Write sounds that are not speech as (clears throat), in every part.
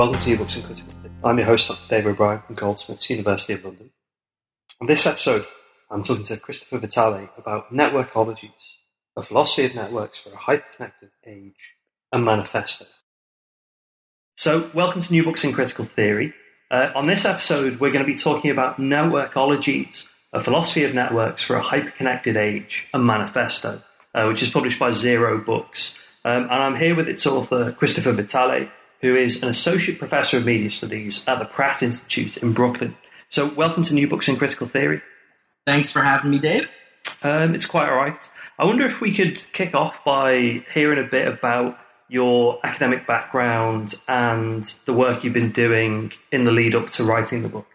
Welcome to New Books in Critical Theory. I'm your host, Dr. Dave O'Brien from Goldsmiths, University of London. On this episode, I'm talking to Christopher Vitale about networkologies, a philosophy of networks for a hyper-connected age, a manifesto. So, welcome to New Books in Critical Theory. Uh, on this episode, we're going to be talking about networkologies, a philosophy of networks for a hyper-connected age, a manifesto, uh, which is published by Zero Books. Um, and I'm here with its author, Christopher Vitale, who is an associate professor of media studies at the Pratt Institute in Brooklyn. So, welcome to New Books in Critical Theory. Thanks for having me, Dave. Um, it's quite all right. I wonder if we could kick off by hearing a bit about your academic background and the work you've been doing in the lead up to writing the book.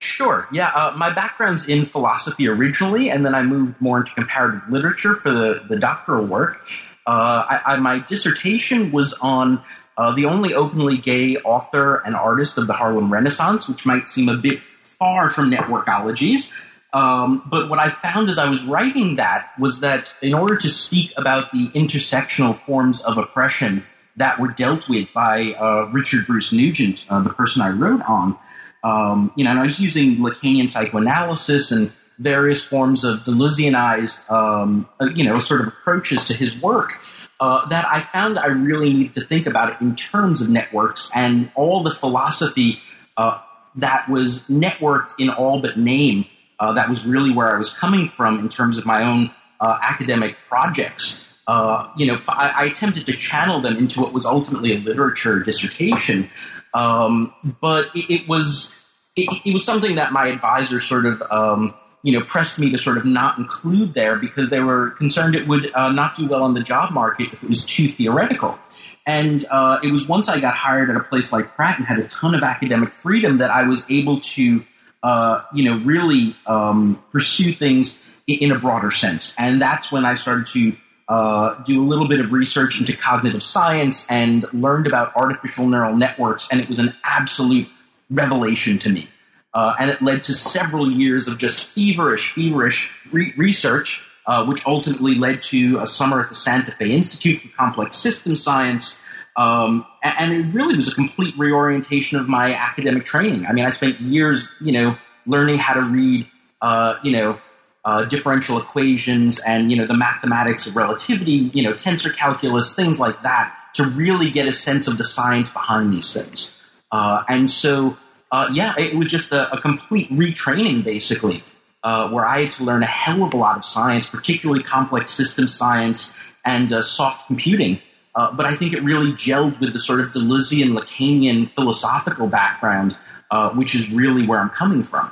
Sure. Yeah, uh, my background's in philosophy originally, and then I moved more into comparative literature for the, the doctoral work. Uh, I, I, my dissertation was on uh, the only openly gay author and artist of the Harlem Renaissance, which might seem a bit far from networkologies. Um, but what I found as I was writing that was that in order to speak about the intersectional forms of oppression that were dealt with by uh, Richard Bruce Nugent, uh, the person I wrote on, um, you know, and I was using Lacanian psychoanalysis and various forms of Deleuzianized, um, uh, you know, sort of approaches to his work uh, that I found I really needed to think about it in terms of networks and all the philosophy uh, that was networked in all but name. Uh, that was really where I was coming from in terms of my own uh, academic projects. Uh, you know, I, I, attempted to channel them into what was ultimately a literature dissertation, um, but it, it was it, it, was something that my advisor sort of um, you know, pressed me to sort of not include there because they were concerned it would uh, not do well on the job market if it was too theoretical. And uh, it was once I got hired at a place like Pratt and had a ton of academic freedom that I was able to, uh, you know, really um, pursue things in a broader sense. And that's when I started to uh, do a little bit of research into cognitive science and learned about artificial neural networks. And it was an absolute revelation to me. Uh, and it led to several years of just feverish, feverish re- research, uh, which ultimately led to a summer at the Santa Fe Institute for Complex System Science. Um, and, it really was a complete reorientation of my academic training. I mean, I spent years, you know, learning how to read, uh, you know, uh, differential equations and you know the mathematics of relativity, you know, tensor calculus, things like that, to really get a sense of the science behind these things. Uh, and so uh, yeah, it was just a, a complete retraining, basically, uh, where I had to learn a hell of a lot of science, particularly complex system science and uh, soft computing. Uh, but I think it really gelled with the sort of Deleuzian, Lacanian philosophical background, uh, which is really where I'm coming from.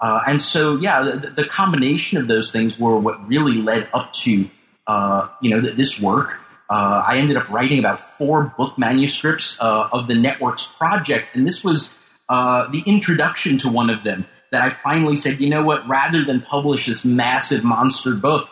Uh, and so, yeah, the, the, combination of those things were what really led up to, you know, this work. I ended up writing about four book manuscripts of the Networks project, and this was uh, the introduction to one of them that I finally said, you know what, rather than publish this massive monster book,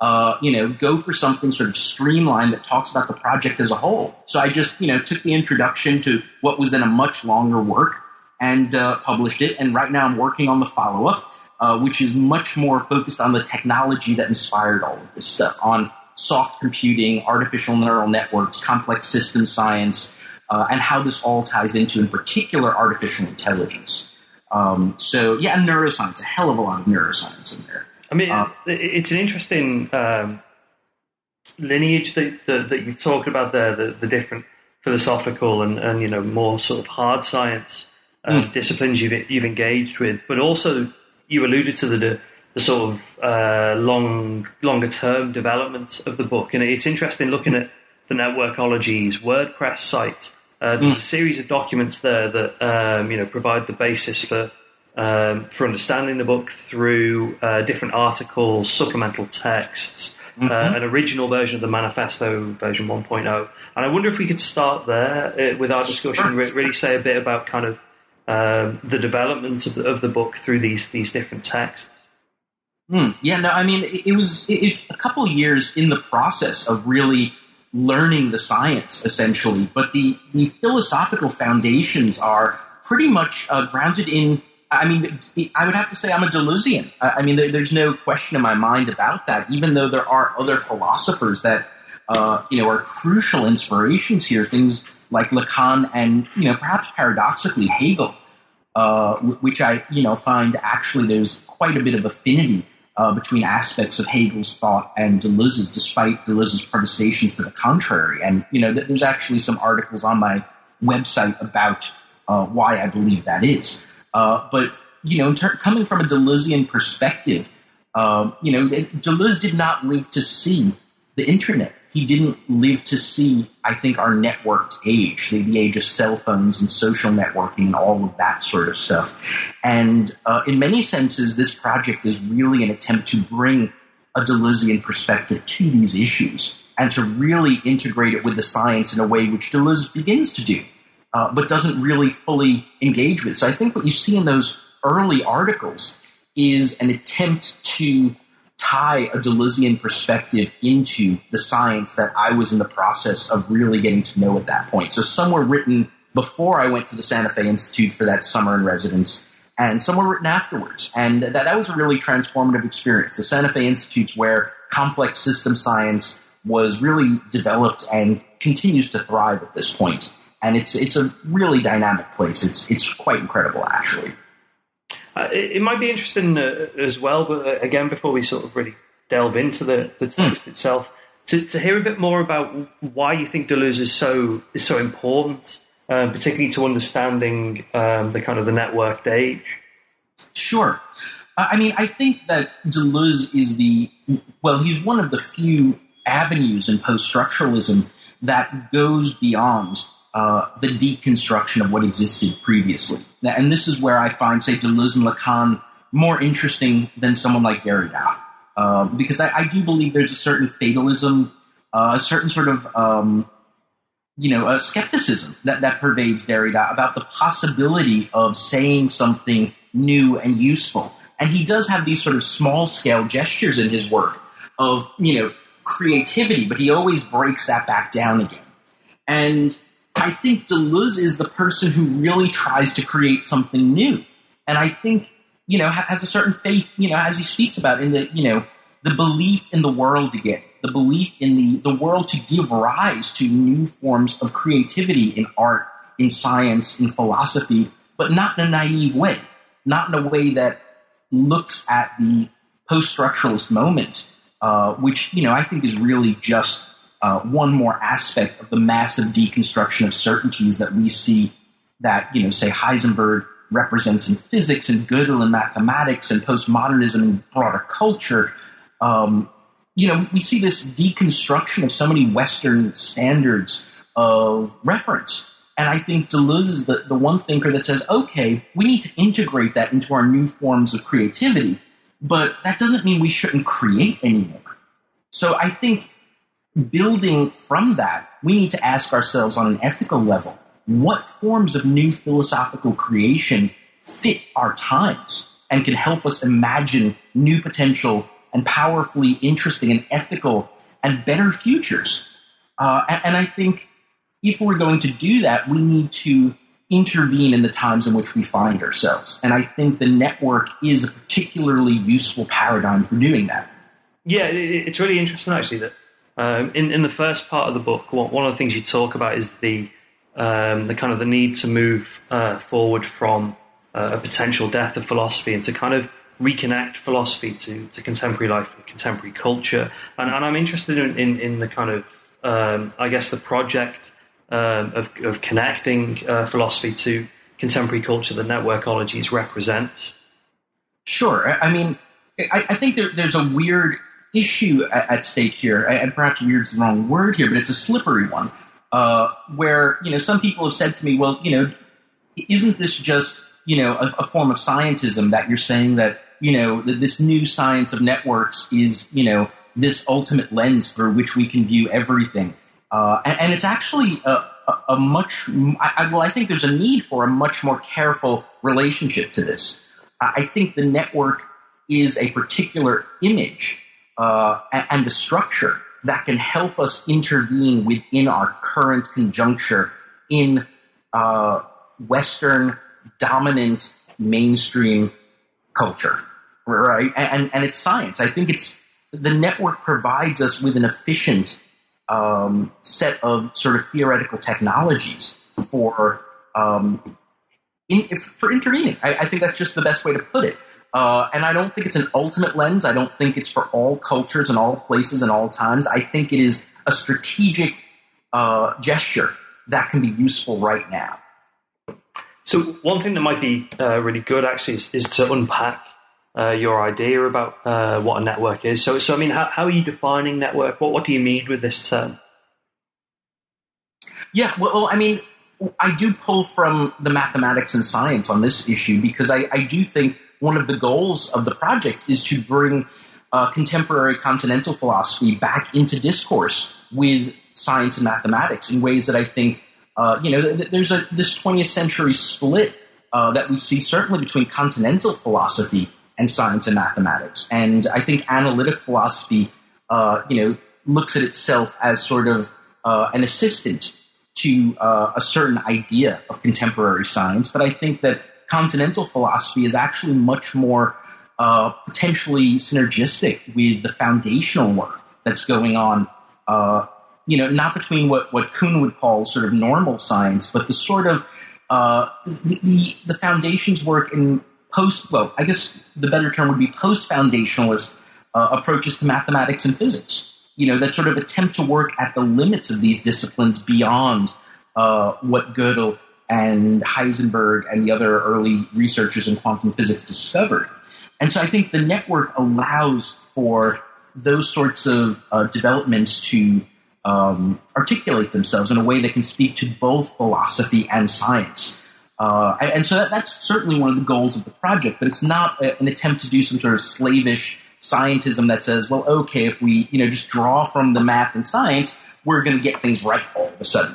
uh, you know, go for something sort of streamlined that talks about the project as a whole. So I just, you know, took the introduction to what was then a much longer work and uh, published it. And right now I'm working on the follow up, uh, which is much more focused on the technology that inspired all of this stuff on soft computing, artificial neural networks, complex system science, uh, and how this all ties into, in particular, artificial intelligence. Um, so, yeah, neuroscience, a hell of a lot of neuroscience in there. I mean, uh, it's an interesting um, lineage that, that, that, you've talked about there, the, the different philosophical and, and, you know, more sort of hard science mm. disciplines you've, you've engaged with, but also you alluded to the, the sort of uh, long, longer term development of the book. And it's interesting looking at the Networkologies WordPress site uh, there's mm. a series of documents there that um, you know provide the basis for um, for understanding the book through uh, different articles, supplemental texts, mm-hmm. uh, an original version of the manifesto, version 1.0. And I wonder if we could start there uh, with our discussion, really say a bit about kind of um, the development of the, of the, book through these these different texts. Mm, yeah, no, I mean, it, it was it, it, a couple of years in the process of really learning the science, essentially, but the, the philosophical foundations are pretty much uh, grounded in I mean, I would have to say I'm a Deleuzian. I mean, there's no question in my mind about that. Even though there are other philosophers that uh, you know are crucial inspirations here, things like Lacan and you know perhaps paradoxically Hegel, uh, which I you know find actually there's quite a bit of affinity uh, between aspects of Hegel's thought and Deleuze's, despite Deleuze's protestations to the contrary. And you know, there's actually some articles on my website about uh, why I believe that is. Uh, but you know, ter- coming from a Deleuzean perspective, um, you know, Deleuze did not live to see the internet. He didn't live to see, I think, our networked age, the, the age of cell phones and social networking and all of that sort of stuff. And uh, in many senses, this project is really an attempt to bring a Deleuzean perspective to these issues and to really integrate it with the science in a way which Deleuze begins to do uh, but doesn't really fully engage with. So I think what you see in those early articles is an attempt to tie a Deleuzian perspective into the science that I was in the process of really getting to know at that point. So some were written before I went to the Santa Fe Institute for that summer in residence, and some were written afterwards. And that, that was a really transformative experience. The Santa Fe Institute's where complex system science was really developed and continues to thrive at this point. point and it's it's a really dynamic place. It's it's quite incredible, actually. Uh, it, it, might be interesting uh, as well, but uh, again, before we sort of really delve into the, the text mm. itself, to, to hear a bit more about why you think Deleuze is so is so important, um, particularly to understanding um, the kind of the networked age. Sure. I mean, I think that Deleuze is the well, he's one of the few avenues in post structuralism that goes beyond uh, the deconstruction of what existed previously. And this is where I find, say, Deleuze and Lacan more interesting than someone like Derrida. Uh, because I, I, do believe there's a certain fatalism, uh, a certain sort of, um, you know, skepticism that, that pervades Derrida about the possibility of saying something new and useful. And he does have these sort of small scale gestures in his work of, you know, creativity, but he always breaks that back down again. And I think Deleuze is the person who really tries to create something new. And I think, you know, has a certain faith, you know, as he speaks about in the, you know, the belief in the world again, the belief in the, the world to give rise to new forms of creativity in art, in science, in philosophy, but not in a naive way, not in a way that looks at the post structuralist moment, uh, which, you know, I think is really just uh, one more aspect of the massive deconstruction of certainties that we see that, you know, say Heisenberg represents in physics and Gödel in mathematics and postmodernism in broader culture. Um, you know, we see this deconstruction of so many Western standards of reference. And I think Deleuze is the, the one thinker that says, okay, we need to integrate that into our new forms of creativity, but that doesn't mean we shouldn't create anymore. So I think building from that, we need to ask ourselves on an ethical level what forms of new philosophical creation fit our times and can help us imagine new potential and powerfully interesting and ethical and better futures. Uh, and, and I think if we're going to do that, we need to intervene in the times in which we find ourselves. And I think the network is a particularly useful paradigm for doing that. Yeah, it's really interesting actually that um, in in the first part of the book, one of the things you talk about is the um, the kind of the need to move uh, forward from uh, a potential death of philosophy and to kind of reconnect philosophy to, to contemporary life and contemporary culture. And, and I'm interested in, in, in, the kind of, um, I guess, the project um, of, of connecting uh, philosophy to contemporary culture that networkologies represents. Sure. I mean, I, I think there, there's a weird issue at, at stake here, and perhaps weird's the wrong word here, but it's a slippery one, uh, where you know some people have said to me, "Well, you know, isn't this just you know a, a form of scientism that you're saying that you know that this new science of networks is you know this ultimate lens through which we can view everything. Uh, and, and, it's actually a, a, a much, I, well, I think there's a need for a much more careful relationship to this. I think the network is a particular image uh, and the structure that can help us intervene within our current conjuncture in uh, Western dominant mainstream culture, right? And, and it's science. I think it's the network provides us with an efficient um, set of sort of theoretical technologies for um, in, for intervening. I, I, think that's just the best way to put it. Uh, and I don't think it's an ultimate lens. I don't think it's for all cultures and all places and all times. I think it is a strategic uh, gesture that can be useful right now. So one thing that might be uh, really good actually is, is to unpack uh, your idea about uh, what a network is. So, so I mean, how, how are you defining network? What what do you mean with this term? Yeah, well, I mean, I do pull from the mathematics and science on this issue because I, I do think one of the goals of the project is to bring uh, contemporary continental philosophy back into discourse with science and mathematics in ways that I think, uh, you know, th- there's a this 20th century split uh, that we see certainly between continental philosophy and science and mathematics. And I think analytic philosophy, uh, you know, looks at itself as sort of uh, an assistant to uh, a certain idea of contemporary science. But I think that continental philosophy is actually much more uh, potentially synergistic with the foundational work that's going on. Uh, you know, not between what, what Kuhn would call sort of normal science, but the sort of uh, the, the, the foundations work in post, well, I guess the better term would be post foundationalist uh, approaches to mathematics and physics. You know, that sort of attempt to work at the limits of these disciplines beyond uh, what Gödel and Heisenberg and the other early researchers in quantum physics discovered. And so I think the network allows for those sorts of uh, developments to um, articulate themselves in a way that can speak to both philosophy and science. Uh, and so that, that's certainly one of the goals of the project, but it's not a, an attempt to do some sort of slavish scientism that says, well, okay, if we you know just draw from the math and science, we're going to get things right all of a sudden.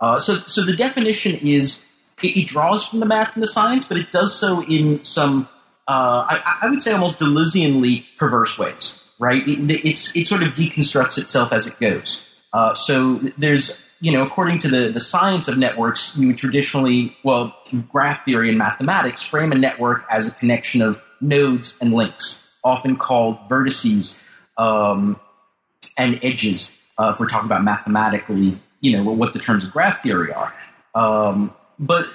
Uh, so, so the definition is it, it, draws from the math and the science, but it does so in some, uh, I, I, would say, almost Deleuzianly perverse ways. Right? It, it's it sort of deconstructs itself as it goes. Uh, so there's you know, according to the, the science of networks, you would traditionally, well, graph theory and mathematics frame a network as a connection of nodes and links, often called vertices um, and edges. Uh, if we're talking about mathematically, you know, what the terms of graph theory are. Um, but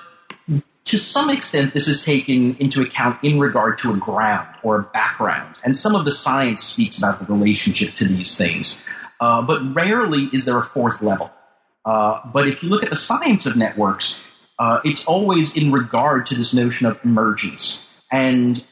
to some extent, this is taken into account in regard to a ground or a background. And some of the science speaks about the relationship to these things. Uh, but rarely is there a fourth level. Uh, but if you look at the science of networks, uh, it's always in regard to this notion of emergence. And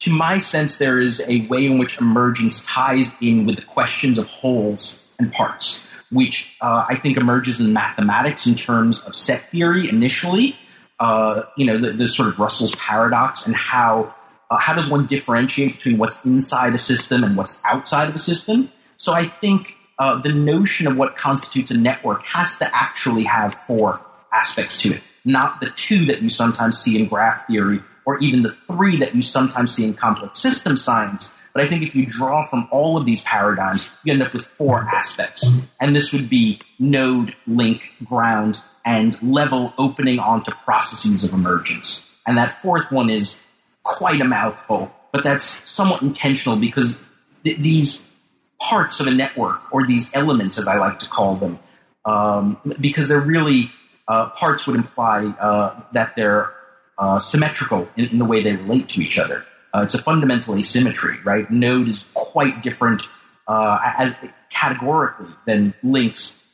to my sense, there is a way in which emergence ties in with the questions of wholes and parts, which uh, I think emerges in mathematics in terms of set theory initially. Uh, you know, the, the, sort of Russell's paradox and how uh, how does one differentiate between what's inside a system and what's outside of a system? So I think uh, the notion of what constitutes a network has to actually have four aspects to it, not the two that you sometimes see in graph theory or even the three that you sometimes see in complex system science. But I think if you draw from all of these paradigms, you end up with four aspects. And this would be node, link, ground, and level opening onto processes of emergence. And that fourth one is quite a mouthful, but that's somewhat intentional because th- these parts of a network or these elements, as I like to call them, um, because they're really uh, parts would imply uh, that they're uh, symmetrical in, in, the way they relate to each other. Uh, it's a fundamental asymmetry, right? Node is quite different uh, as categorically than links.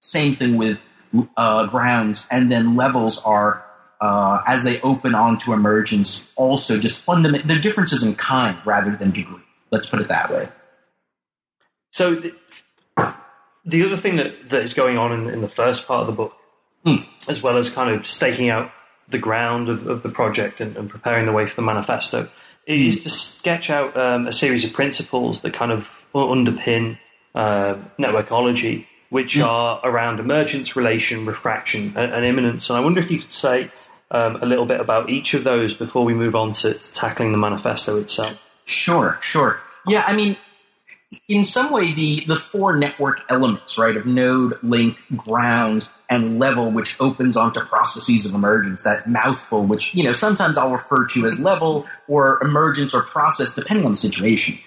Same thing with uh, grounds, and then levels are as they open onto emergence. Also, just fundamental. They're differences in kind rather than degree. Let's put it that way. So the, the other thing that, that is going on in, in the first part of the book, mm. as well as kind of staking out the ground of, of the project and, and, preparing the way for the manifesto, is to sketch out um, a series of principles that kind of underpin uh, networkology, which mm. are around emergence, relation, refraction, and, and, immanence. And I wonder if you could say um, a little bit about each of those before we move on to, to tackling the manifesto itself. Sure, sure. Yeah, I mean, in some way, the the four network elements, right, of node, link, ground, and level, which opens onto processes of emergence, that mouthful, which, you know, sometimes I'll refer to as level or emergence or process, depending on the situation.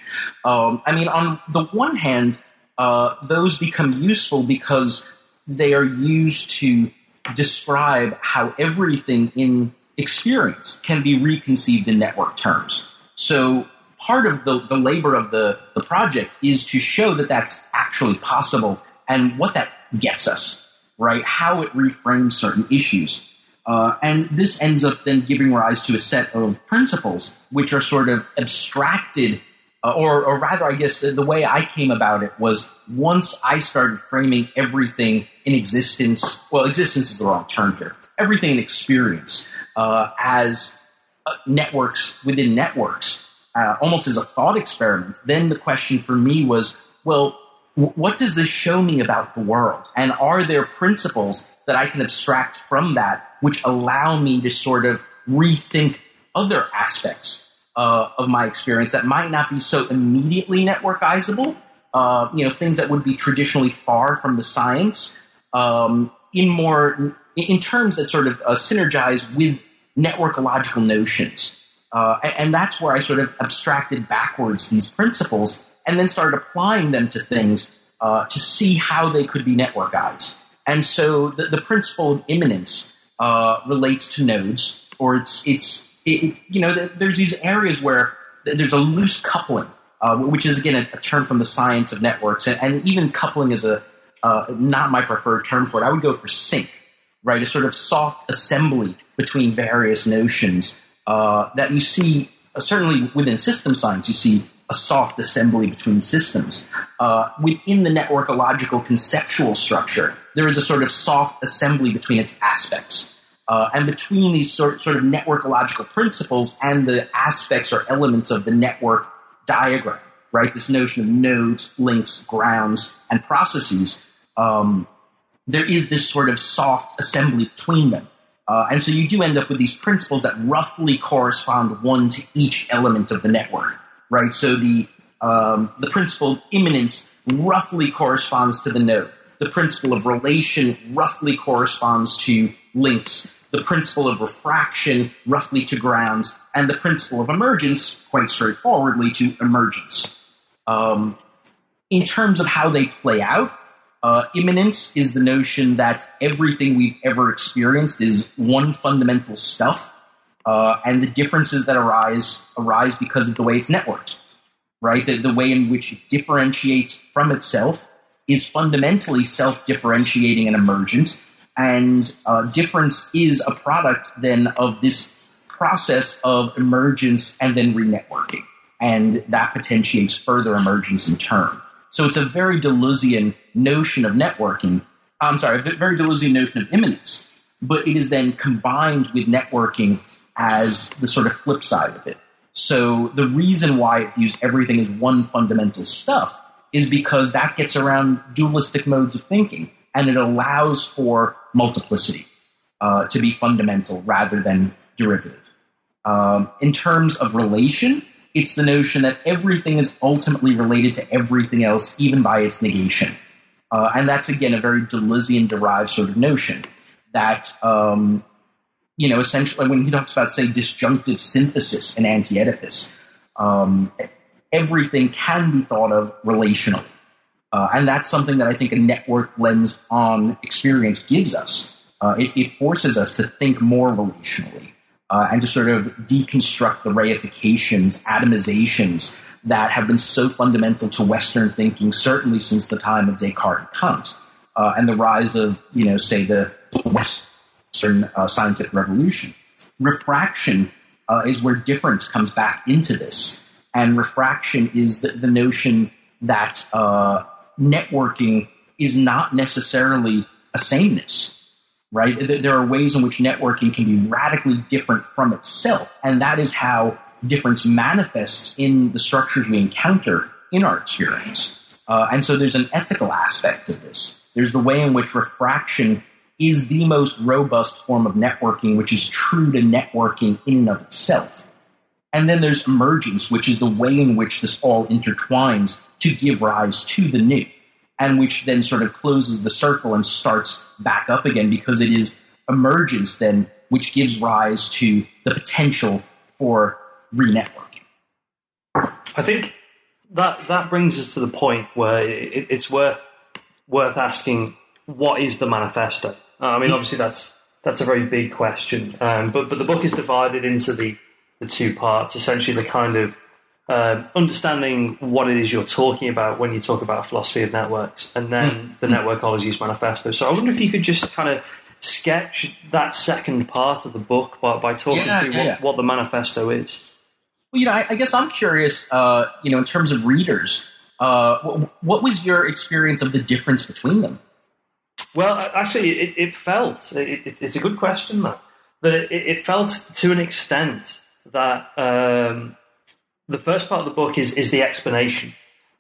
Um, I mean, on the one hand, uh, those become useful because they are used to describe how everything in experience can be reconceived in network terms. So part of the, the labor of the, the project is to show that that's actually possible and what that gets us right? How it reframes certain issues. Uh, and this ends up then giving rise to a set of principles which are sort of abstracted, uh, or, or rather, I guess the, the, way I came about it was once I started framing everything in existence, well, existence is the wrong term here, everything in experience uh, as uh, networks within networks, uh, almost as a thought experiment, then the question for me was, well, what does this show me about the world? And are there principles that I can abstract from that which allow me to sort of rethink other aspects uh, of my experience that might not be so immediately networkizable? Uh, you know, things that would be traditionally far from the science, um, in more in terms that sort of uh, synergize with networkological notions. Uh, and that's where I sort of abstracted backwards these principles and then started applying them to things uh, to see how they could be networkized. And so the, the principle of immanence uh, relates to nodes, or it's it's it, you know there's these areas where there's a loose coupling, uh, which is again a, a, term from the science of networks, and, and even coupling is a uh, not my preferred term for it. I would go for sync, right? A sort of soft assembly between various notions uh, that you see uh, certainly within system science. You see a soft assembly between systems. Uh, within the networkological conceptual structure, there is a sort of soft assembly between its aspects. Uh, and between these sort, sort of networkological principles and the aspects or elements of the network diagram, right? This notion of nodes, links, grounds, and processes, um, there is this sort of soft assembly between them. Uh, and so you do end up with these principles that roughly correspond one to each element of the network right? So the um, the principle of immanence roughly corresponds to the node. The principle of relation roughly corresponds to links. The principle of refraction roughly to grounds, and the principle of emergence, quite straightforwardly, to emergence. Um, in terms of how they play out, uh, immanence is the notion that everything we've ever experienced is one fundamental stuff, uh, and the differences that arise arise because of the way it's networked right? The, the way in which it differentiates from itself is fundamentally self differentiating and emergent. And uh, difference is a product then of this process of emergence and then re-networking, And that potentiates further emergence in turn. So it's a very Deleuzian notion of networking. I'm sorry, a very Deleuzian notion of immanence, but it is then combined with networking as the sort of flip side of it. So the reason why it views everything as one fundamental stuff is because that gets around dualistic modes of thinking and it allows for multiplicity uh, to be fundamental rather than derivative. Um, in terms of relation, it's the notion that everything is ultimately related to everything else, even by its negation. Uh, and that's, again, a very Deleuzian derived sort of notion that um, you know, essentially when he talks about, say, disjunctive synthesis in Anti-Oedipus, um, everything can be thought of relationally. Uh, and that's something that I think a network lens on experience gives us. Uh, it, it, forces us to think more relationally uh, and to sort of deconstruct the reifications, atomizations that have been so fundamental to Western thinking, certainly since the time of Descartes and Kant, uh, and the rise of, you know, say the Western uh, scientific revolution. Refraction uh, is where difference comes back into this. And refraction is the, the notion that uh, networking is not necessarily a sameness, right? There are ways in which networking can be radically different from itself. And that is how difference manifests in the structures we encounter in our experience. Uh, and so there's an ethical aspect of this. There's the way in which refraction is the most robust form of networking, which is true to networking in and of itself. And then there's emergence, which is the way in which this all intertwines to give rise to the new, and which then sort of closes the circle and starts back up again because it is emergence then which gives rise to the potential for re-networking. I think that that brings us to the point where it, it's worth worth asking what is the manifesto. Uh, I mean, obviously that's that's a very big question, um, but but the book is divided into the the two parts. Essentially, the kind of uh, understanding what it is you're talking about when you talk about a philosophy of networks, and then mm. the networkologies manifesto. So I wonder if you could just kind of sketch that second part of the book by, by talking yeah, through yeah, what, yeah. what, the manifesto is. Well, you know, I, I guess I'm curious. Uh, you know, in terms of readers, uh, what, what, was your experience of the difference between them? Well, actually, it, it felt it, it, it's a good question that that it, felt to an extent that um, the first part of the book is is the explanation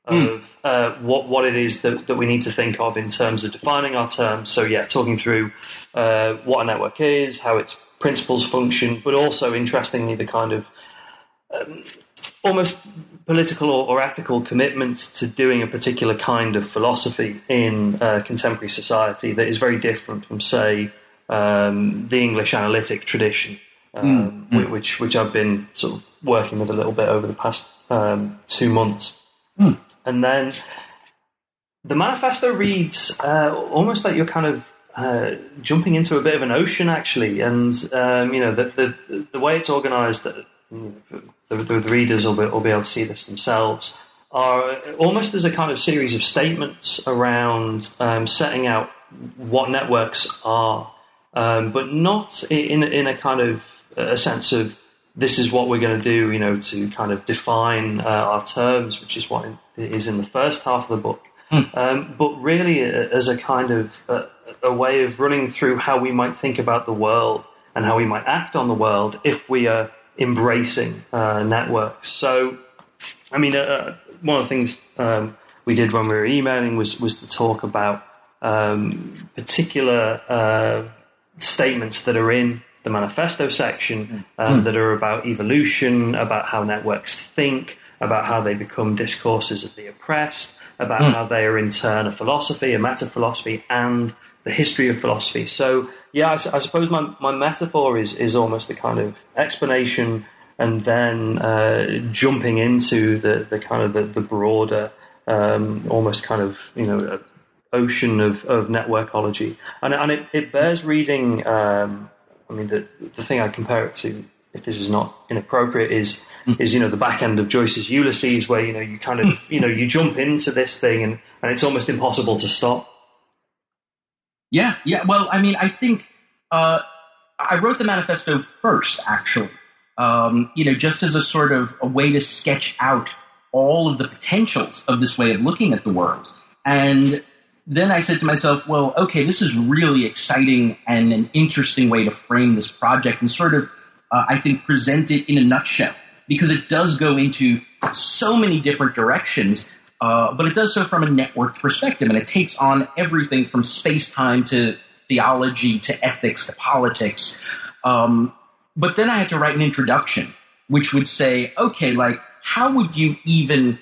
of mm. uh, what what it is that, that we need to think of in terms of defining our terms. So yeah, talking through uh, what a network is, how its principles function, but also interestingly the kind of um, almost political or, or, ethical commitment to doing a particular kind of philosophy in uh, contemporary society that is very different from, say, um, the English analytic tradition, um, mm. which which I've been sort of working with a little bit over the past um, two months. Mm. And then the manifesto reads uh, almost like you're kind of uh, jumping into a bit of an ocean, actually. And um, you know the, the, the way it's organised, the, the, readers will be, will be able to see this themselves. Are almost as a kind of series of statements around um, setting out what networks are, um, but not in in a kind of a sense of this is what we're going to do, you know, to kind of define uh, our terms, which is what is in the first half of the book. Mm. Um, but really, uh, as a kind of uh, a way of running through how we might think about the world and how we might act on the world if we are embracing uh, networks. So, I mean, uh, one of the things um, we did when we were emailing was was to talk about um, particular uh, statements that are in the manifesto section um, mm. that are about evolution, about how networks think, about how they become discourses of the oppressed, about mm. how they are in turn a philosophy, a meta philosophy, and the history of philosophy. So, yeah, I, I, suppose my, my metaphor is, is almost the kind of explanation and then uh, jumping into the, the kind of the, the broader, um, almost kind of, you know, ocean of, of networkology. And, and it, it bears reading. Um, I mean, the the thing I compare it to, if this is not inappropriate, is mm. is you know the back end of Joyce's Ulysses, where you know you kind of hmm. you know you jump into this thing and and it's almost impossible to stop. Yeah, yeah. Well, I mean, I think uh, I wrote the manifesto first, actually. Um, you know, just as a sort of a way to sketch out all of the potentials of this way of looking at the world. And then I said to myself, well, okay, this is really exciting and an interesting way to frame this project and sort of, uh, I think, present it in a nutshell because it does go into so many different directions, uh, but it does so from a networked perspective and it takes on everything from space time to theology to ethics to politics. Um, but then I had to write an introduction, which would say, okay, like, how would you even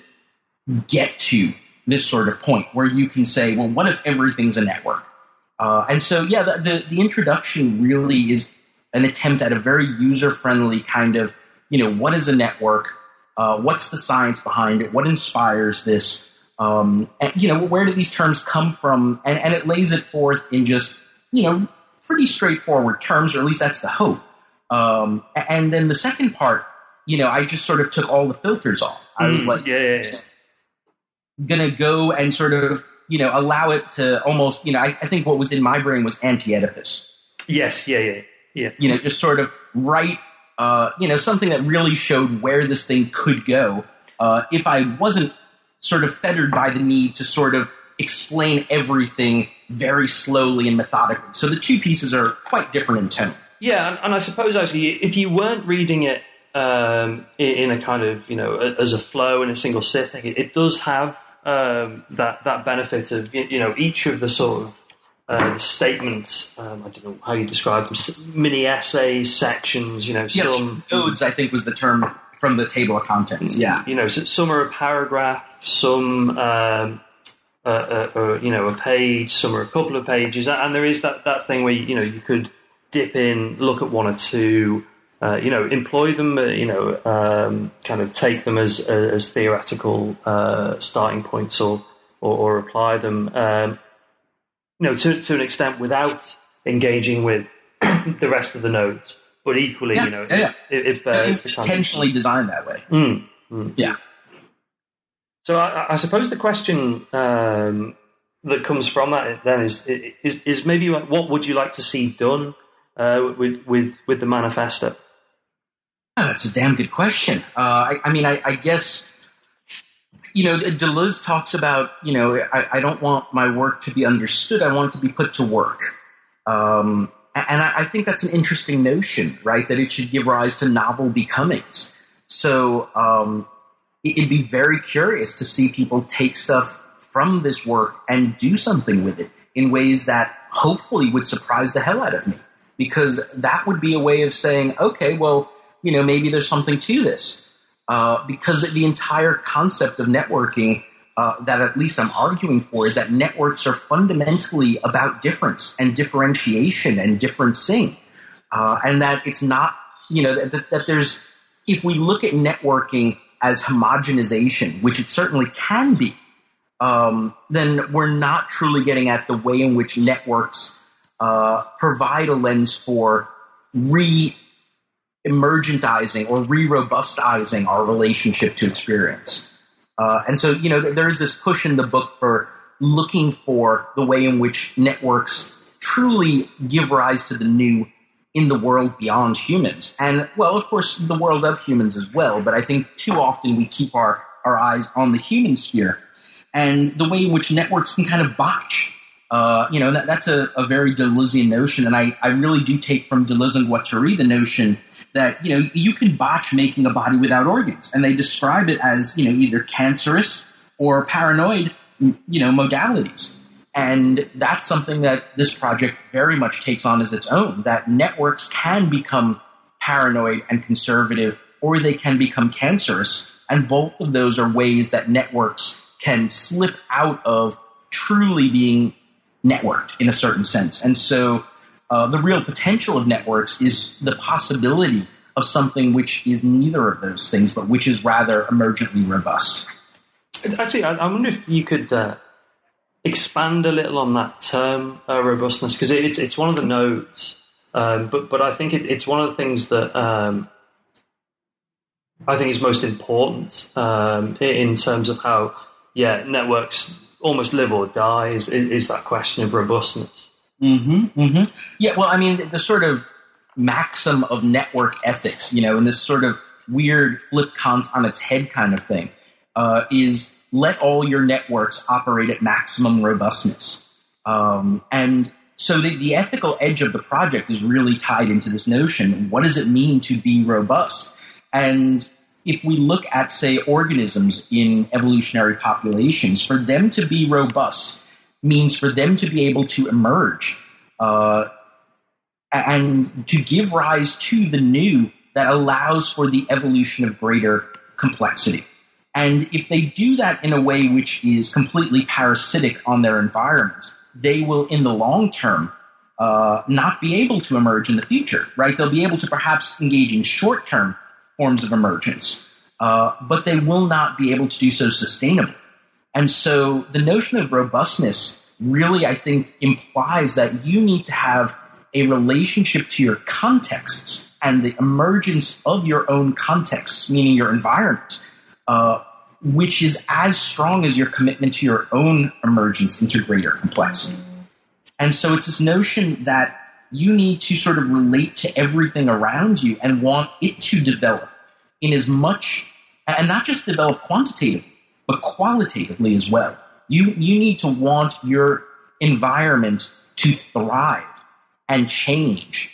get to this sort of point where you can say, well, what if everything's a network? Uh, and so, yeah, the, the, the, introduction really is an attempt at a very user friendly kind of, you know, what is a network? Uh, what's the science behind it? What inspires this? Um, and, you know, where do these terms come from? And, and it lays it forth in just, you know, pretty straightforward terms, or at least that's the hope. Um, and then the second part, you know, I just sort of took all the filters off. I was mm, like, yeah, yeah, yeah going to go and sort of, you know, allow it to almost, you know, I, I think what was in my brain was anti Oedipus. Yes, yeah, yeah, yeah. You know, just sort of write, uh, you know, something that really showed where this thing could go uh, if I wasn't sort of fettered by the need to sort of explain everything very slowly and methodically. So the two pieces are quite different in tone. Yeah, and, and I suppose actually, if you weren't reading it um, in, a kind of you know as a flow in a single sitting, it, it does have um, that that benefit of you know each of the sort of uh, the statements. Um, I don't know how you describe them. Mini essays, sections. You know, yeah, some nodes. I think was the term from the table of contents. Yeah, you know, some are a paragraph, some. Um, uh, uh, uh, you know, a page, some are a couple of pages, and there is that, that thing where you know you could dip in, look at one or two, uh, you know, employ them, uh, you know, um, kind of take them as as theoretical uh, starting points or, or, or apply them, um, you know, to to an extent without engaging with (clears throat) the rest of the nodes. But equally, yeah, you know, yeah, it, it, it's intentionally designed that way. Mm, mm. Yeah. So I, I suppose the question um, that comes from that then is, is, is maybe what would you like to see done uh, with with with the manifesto? Oh, that's a damn good question. Uh, I, I, mean, I, I, guess you know Deleuze talks about you know I, I, don't want my work to be understood. I want it to be put to work. Um, and I, think that's an interesting notion, right? That it should give rise to novel becomings. So um, it'd be very curious to see people take stuff from this work and do something with it in ways that hopefully would surprise the hell out of me. Because that would be a way of saying, okay, well, you know, maybe there's something to this. Uh, because the entire concept of networking uh, that at least I'm arguing for is that networks are fundamentally about difference and differentiation and differencing. Uh, and that it's not, you know, that, that there's, if we look at networking as homogenization, which it certainly can be, um, then we're not truly getting at the way in which networks uh, provide a lens for re emergentizing or re robustizing our relationship to experience. Uh, and so, you know, there's this push in the book for looking for the way in which networks truly give rise to the new in the world beyond humans. And, well, of course, the world of humans as well. But I think too often we keep our, our eyes on the human sphere and the way in which networks can kind of botch. Uh, you know, that, that's a, a, very Deleuzean notion. And I, I really do take from Deleuze and Guattari the notion that, you know, you can botch making a body without organs. And they describe it as, you know, either cancerous or paranoid, you know, modalities. And that's something that this project very much takes on as its own that networks can become paranoid and conservative, or they can become cancerous. And both of those are ways that networks can slip out of truly being networked in a certain sense. And so uh, the real potential of networks is the possibility of something which is neither of those things, but which is rather emergently robust. Actually, I, I wonder if you could uh, expand a little on that term uh, robustness because it, it's it's one of the nodes, um, but but I think it, it's one of the things that um, I think is most important um, in terms of how yeah networks almost live or die is, is that question of robustness. Mm-hmm, mm-hmm. Yeah, well, I mean, the sort of maxim of network ethics, you know, and this sort of weird flip Kant on its head kind of thing, uh, is let all your networks operate at maximum robustness. Um, and so the, the ethical edge of the project is really tied into this notion. What does it mean to be robust? And if we look at, say, organisms in evolutionary populations, for them to be robust means for them to be able to emerge uh, and to give rise to the new that allows for the evolution of greater complexity. And if they do that in a way which is completely parasitic on their environment, they will, in the long term, uh, not be able to emerge in the future, right? They'll be able to perhaps engage in short term forms of emergence, uh, but they will not be able to do so sustainably. And so the notion of robustness really, I think, implies that you need to have a relationship to your contexts and the emergence of your own contexts, meaning your environment, uh, which is as strong as your commitment to your own emergence into greater complexity. And so it's this notion that you need to sort of relate to everything around you and want it to develop in as much, and not just develop quantitatively, but qualitatively as well. You, you need to want your environment to thrive and change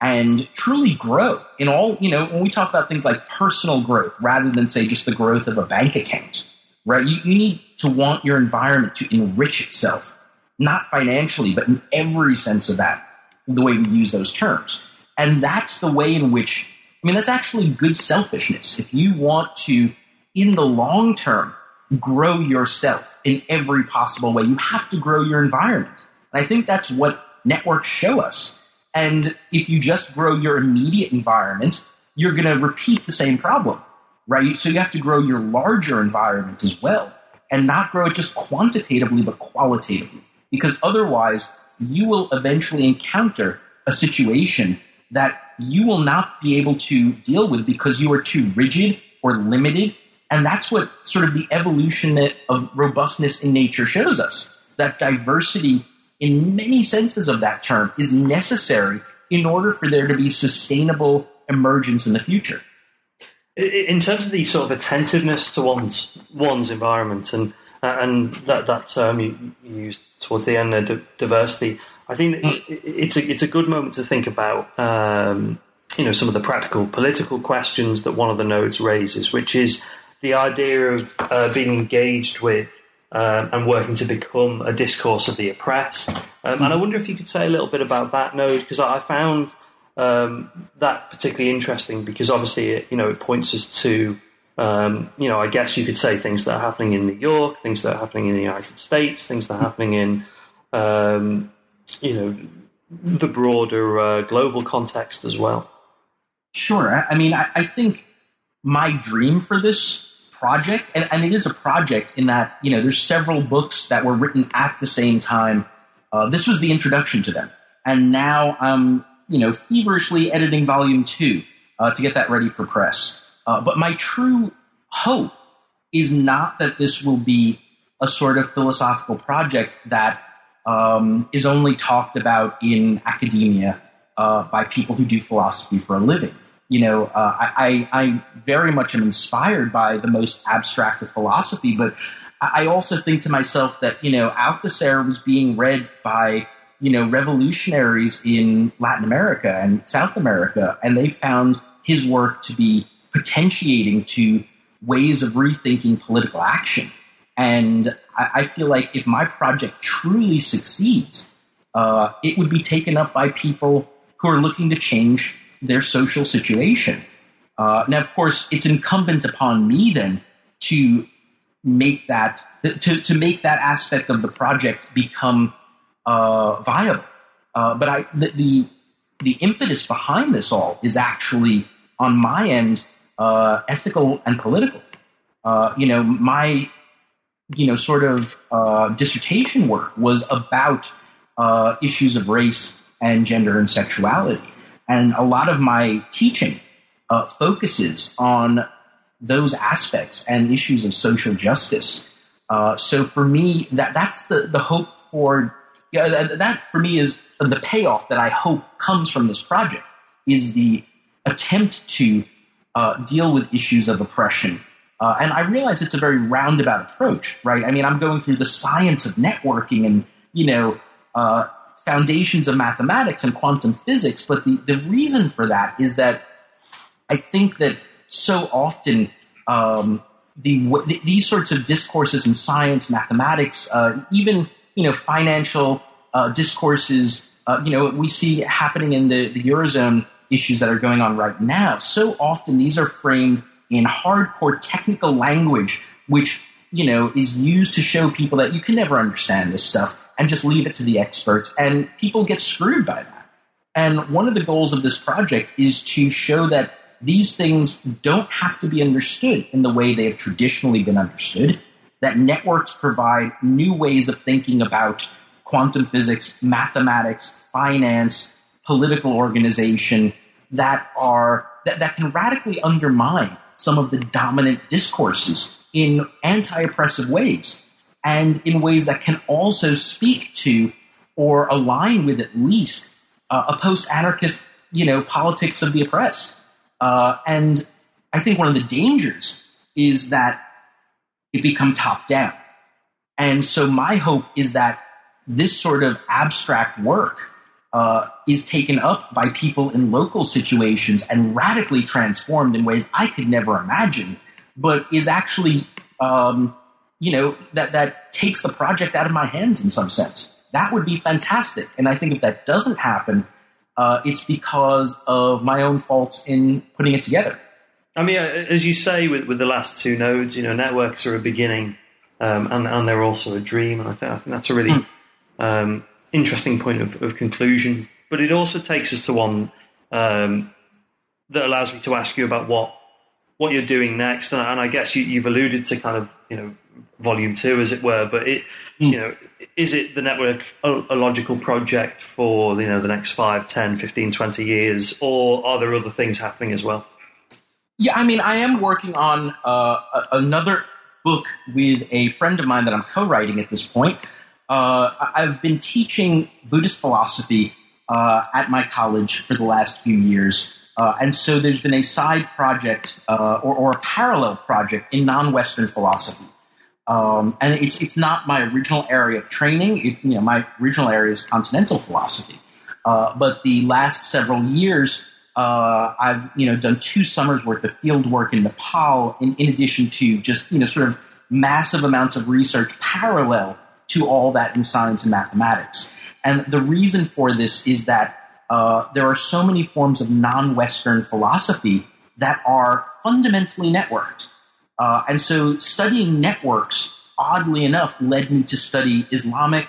and truly grow in all, you know, when we talk about things like personal growth rather than say just the growth of a bank account, right? You, you need to want your environment to enrich itself, not financially, but in every sense of that, the way we use those terms. And that's the way in which, I mean, that's actually good selfishness. If you want to, in the long term, grow yourself in every possible way, you have to grow your environment. And I think that's what networks show us and if you just grow your immediate environment, you're going to repeat the same problem, right? So you have to grow your larger environment as well and not grow it just quantitatively, but qualitatively. Because otherwise, you will eventually encounter a situation that you will not be able to deal with because you are too rigid or limited. And that's what sort of the evolution of robustness in nature shows us that diversity in many senses of that term, is necessary in order for there to be sustainable emergence in the future. In terms of the sort of attentiveness to one's one's environment and and that that term you, used towards the end, uh, diversity, I think it's a it's a good moment to think about. Um, you know some of the practical political questions that one of the nodes raises, which is the idea of uh, being engaged with um, and working to become a discourse of the oppressed. Um, and I wonder if you could say a little bit about that node because I found um, that particularly interesting because obviously it, you know it points us to um, you know I guess you could say things that are happening in New York, things that are happening in the United States, things that are happening in um, you know the broader uh, global context as well. Sure, I mean I, I think my dream for this project, and, and, it is a project in that you know there's several books that were written at the same time. Uh, this was the introduction to them, and now I'm you know feverishly editing volume two uh, to get that ready for press. Uh, but my true hope is not that this will be a sort of philosophical project that um, is only talked about in academia uh, by people who do philosophy for a living. You know, uh, I, I very much am inspired by the most abstract of philosophy, but I also think to myself that, you know, Althusser was being read by, you know, revolutionaries in Latin America and South America, and they found his work to be potentiating to ways of rethinking political action. And I, I feel like if my project truly succeeds, uh, it would be taken up by people who are looking to change their social situation. Uh, now, of course, it's incumbent upon me then to make that to, to make that aspect of the project become uh, viable. Uh, but I the, the, the impetus behind this all is actually on my end uh, ethical and political. Uh, you know, my you know sort of uh, dissertation work was about issues of race and gender and sexuality. And a lot of my teaching uh, focuses on those aspects and issues of social justice. Uh, so for me, that that's the, the hope for yeah, that, that for me is the payoff that I hope comes from this project is the attempt to uh, deal with issues of oppression. Uh, and I realize it's a very roundabout approach, right? I mean, I'm going through the science of networking and, you know, uh, foundations of mathematics and quantum physics. But the, the reason for that is that I think that so often um, the, the, these sorts of discourses in science, mathematics, uh, even you know financial uh, discourses, uh, you know we see happening in the, the eurozone issues that are going on right now. So often these are framed in hardcore technical language, which you know is used to show people that you can never understand this stuff and just leave it to the experts. And people get screwed by that. And one of the goals of this project is to show that these things don't have to be understood in the way they have traditionally been understood, that networks provide new ways of thinking about quantum physics, mathematics, finance, political organization that are that, that can radically undermine some of the dominant discourses in anti-oppressive ways and in ways that can also speak to or align with at least uh, a post-anarchist, you know, politics of the oppressed. Uh, and I think one of the dangers is that it become top down. And so my hope is that this sort of abstract work uh, is taken up by people in local situations and radically transformed in ways I could never imagine, but is actually, um, you know, that, that takes the project out of my hands in some sense. That would be fantastic. And I think if that doesn't happen, uh, it's because of my own faults in putting it together. I mean, as you say with, with the last two nodes, you know, networks are a beginning um, and, and they're also a dream. And I, th- I think that's a really mm. um, interesting point of, of, conclusion. But it also takes us to one um, that allows me to ask you about what what you're doing next. And, and I guess you, have alluded to kind of you know volume two, as it were. But it mm. you know is it the network a, a, logical project for you know the next 5, 10, 15, 20 years, or are there other things happening as well? Yeah, I mean, I am working on uh, another book with a friend of mine that I'm co-writing at this point uh, I've been teaching Buddhist philosophy uh, at my college for the last few years. Uh, and so there's been a side project uh, or, or, a parallel project in non-Western philosophy. Um, and it's, it's not my original area of training. It, you know, my original area is continental philosophy. Uh, but the last several years, uh, I've you know done two summers worth of field work in Nepal, in, in addition to just you know sort of massive amounts of research parallel to all that in science and mathematics. And the reason for this is that uh, there are so many forms of non Western philosophy that are fundamentally networked. Uh, and so studying networks, oddly enough, led me to study Islamic,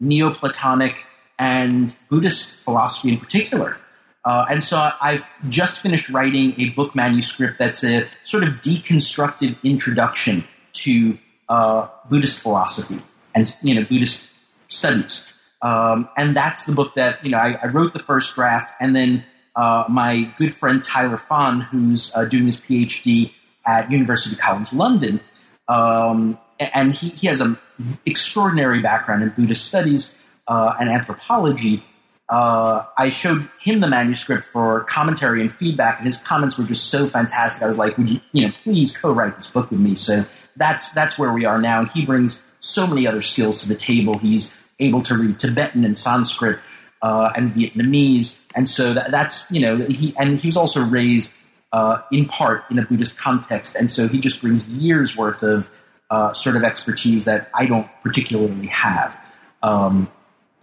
Neoplatonic, and Buddhist philosophy in particular. Uh, and so I've just finished writing a book manuscript that's a sort of deconstructive introduction to uh, Buddhist philosophy and you know Buddhist studies. Um, and that's the book that you know I, I wrote the first draft, and then uh, my good friend Tyler Fahn, who's uh, doing his PhD at University College London, um, and he, he has an extraordinary background in Buddhist studies uh, and anthropology. Uh, I showed him the manuscript for commentary and feedback, and his comments were just so fantastic. I was like, "Would you, you know, please co-write this book with me?" So that's that's where we are now, and he brings so many other skills to the table. He's able to read Tibetan and Sanskrit uh, and Vietnamese, and so that, that's you know he and he was also raised uh, in part in a Buddhist context, and so he just brings years worth of uh, sort of expertise that I don't particularly have. Um,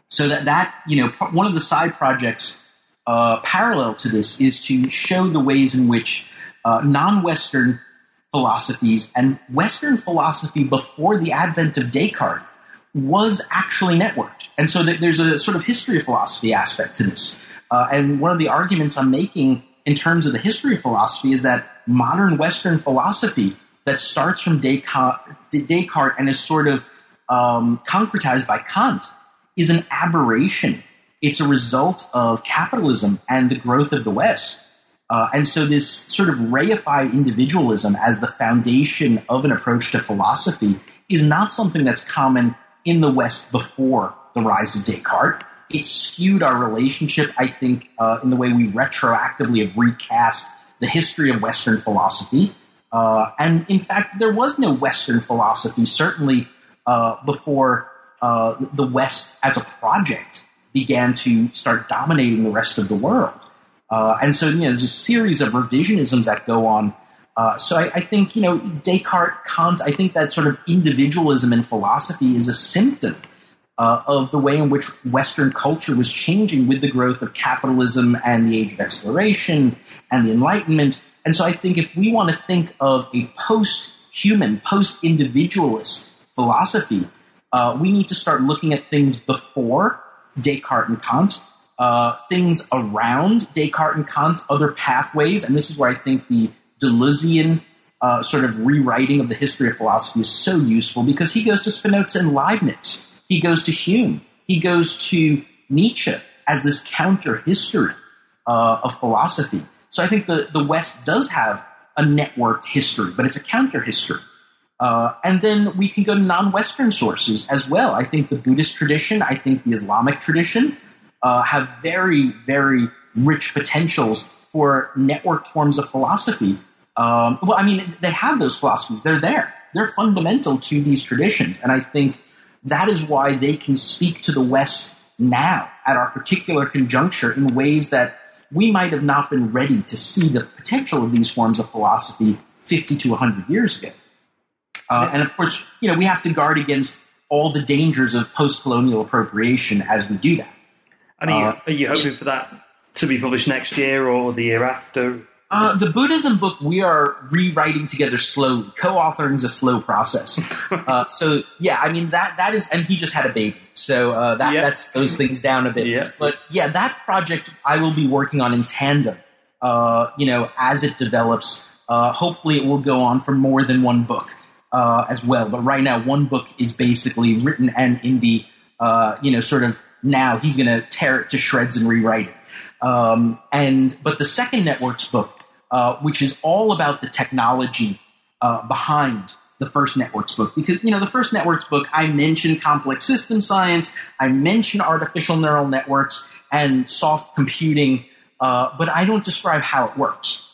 so that that you know one of the side projects uh, parallel to this is to show the ways in which uh, non-Western philosophies and Western philosophy before the advent of Descartes was actually networked. And so there's a sort of history of philosophy aspect to this. Uh, and one of the arguments I'm making in terms of the history of philosophy is that modern Western philosophy that starts from Descartes, Descartes and is sort of um, concretized by Kant is an aberration. It's a result of capitalism and the growth of the West. Uh, and so, this sort of reified individualism as the foundation of an approach to philosophy is not something that's common in the West before the rise of Descartes. It skewed our relationship, I think, uh, in the way we retroactively have recast the history of Western philosophy. Uh, and in fact, there was no Western philosophy, certainly uh, before uh, the West as a project began to start dominating the rest of the world. Uh, and so, you know, there's a series of revisionisms that go on. Uh, so I, I, think, you know, Descartes, Kant, I think that sort of individualism in philosophy is a symptom uh, of the way in which Western culture was changing with the growth of capitalism and the age of exploration and the Enlightenment. And so I think if we want to think of a post human, post individualist philosophy, uh, we need to start looking at things before Descartes and Kant uh, things around Descartes and Kant, other pathways, and this is where I think the Deleuzian uh, sort of rewriting of the history of philosophy is so useful because he goes to Spinoza and Leibniz, he goes to Hume, he goes to Nietzsche as this counter history uh, of philosophy. So I think the, the West does have a networked history, but it's a counter history. Uh, and then we can go to non Western sources as well. I think the Buddhist tradition, I think the Islamic tradition, uh, have very, very rich potentials for networked forms of philosophy. Um, well, I mean, they have those philosophies. They're there. They're fundamental to these traditions. And I think that is why they can speak to the West now at our particular conjuncture in ways that we might have not been ready to see the potential of these forms of philosophy 50 to 100 years ago. Uh, and of course, you know, we have to guard against all the dangers of post-colonial appropriation as we do that. And are you, uh, are you hoping for that to be published next year or the year after? Uh, the Buddhism book we are rewriting together slowly. Co-authoring is a slow process. (laughs) uh, so yeah, I mean that that is, and he just had a baby, so uh, that yeah. that's those things down a bit. Yeah. But yeah, that project I will be working on in tandem. Uh, you know, as it develops, uh, hopefully it will go on for more than one book uh, as well. But right now, one book is basically written and in the you know sort of now he's going to tear it to shreds and rewrite it. Um, and but the second networks book uh, which is all about the technology uh, behind the first networks book. Because, you know, the first networks book, I mention complex system science, I mention artificial neural networks and soft computing, uh, but I don't describe how it works.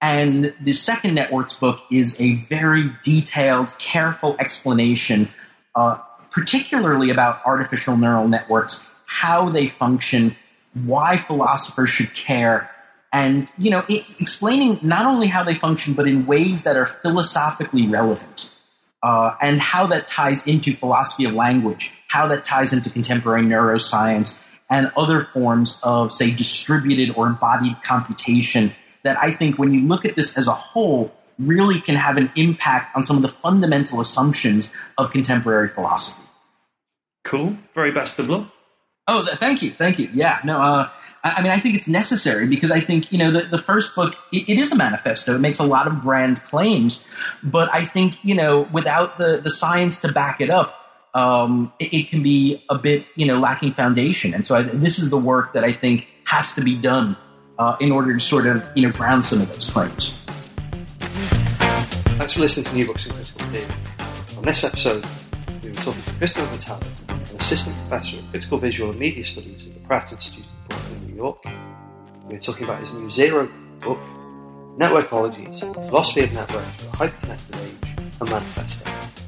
And the second networks book is a very detailed, careful explanation, uh, particularly about artificial neural networks, how they function, why philosophers should care, and you know it, explaining not only how they function but in ways that are philosophically relevant uh, and how that ties into philosophy of language how that ties into contemporary neuroscience and other forms of say distributed or embodied computation that i think when you look at this as a whole really can have an impact on some of the fundamental assumptions of contemporary philosophy. Cool. Very best of luck oh th- thank you thank you yeah no uh, I mean, I think it's necessary because I think, you know, the, the first book, it, it is a manifesto. It makes a lot of grand claims. But I think, you know, without the, the science to back it up, um, it, it, can be a bit, you know, lacking foundation. And so I, this is the work that I think has to be done uh, in order to sort of, you know, ground some of those claims. Thanks for listening to New Books in Critical Theory. On this episode, we were talking to Christopher Vitale, an assistant professor of critical visual and media studies at the Pratt Institute in Brooklyn, New York. We're talking about his new Zero book, Networkologies, Philosophy of Networks for a Hyperconnected Age, and Manifesto.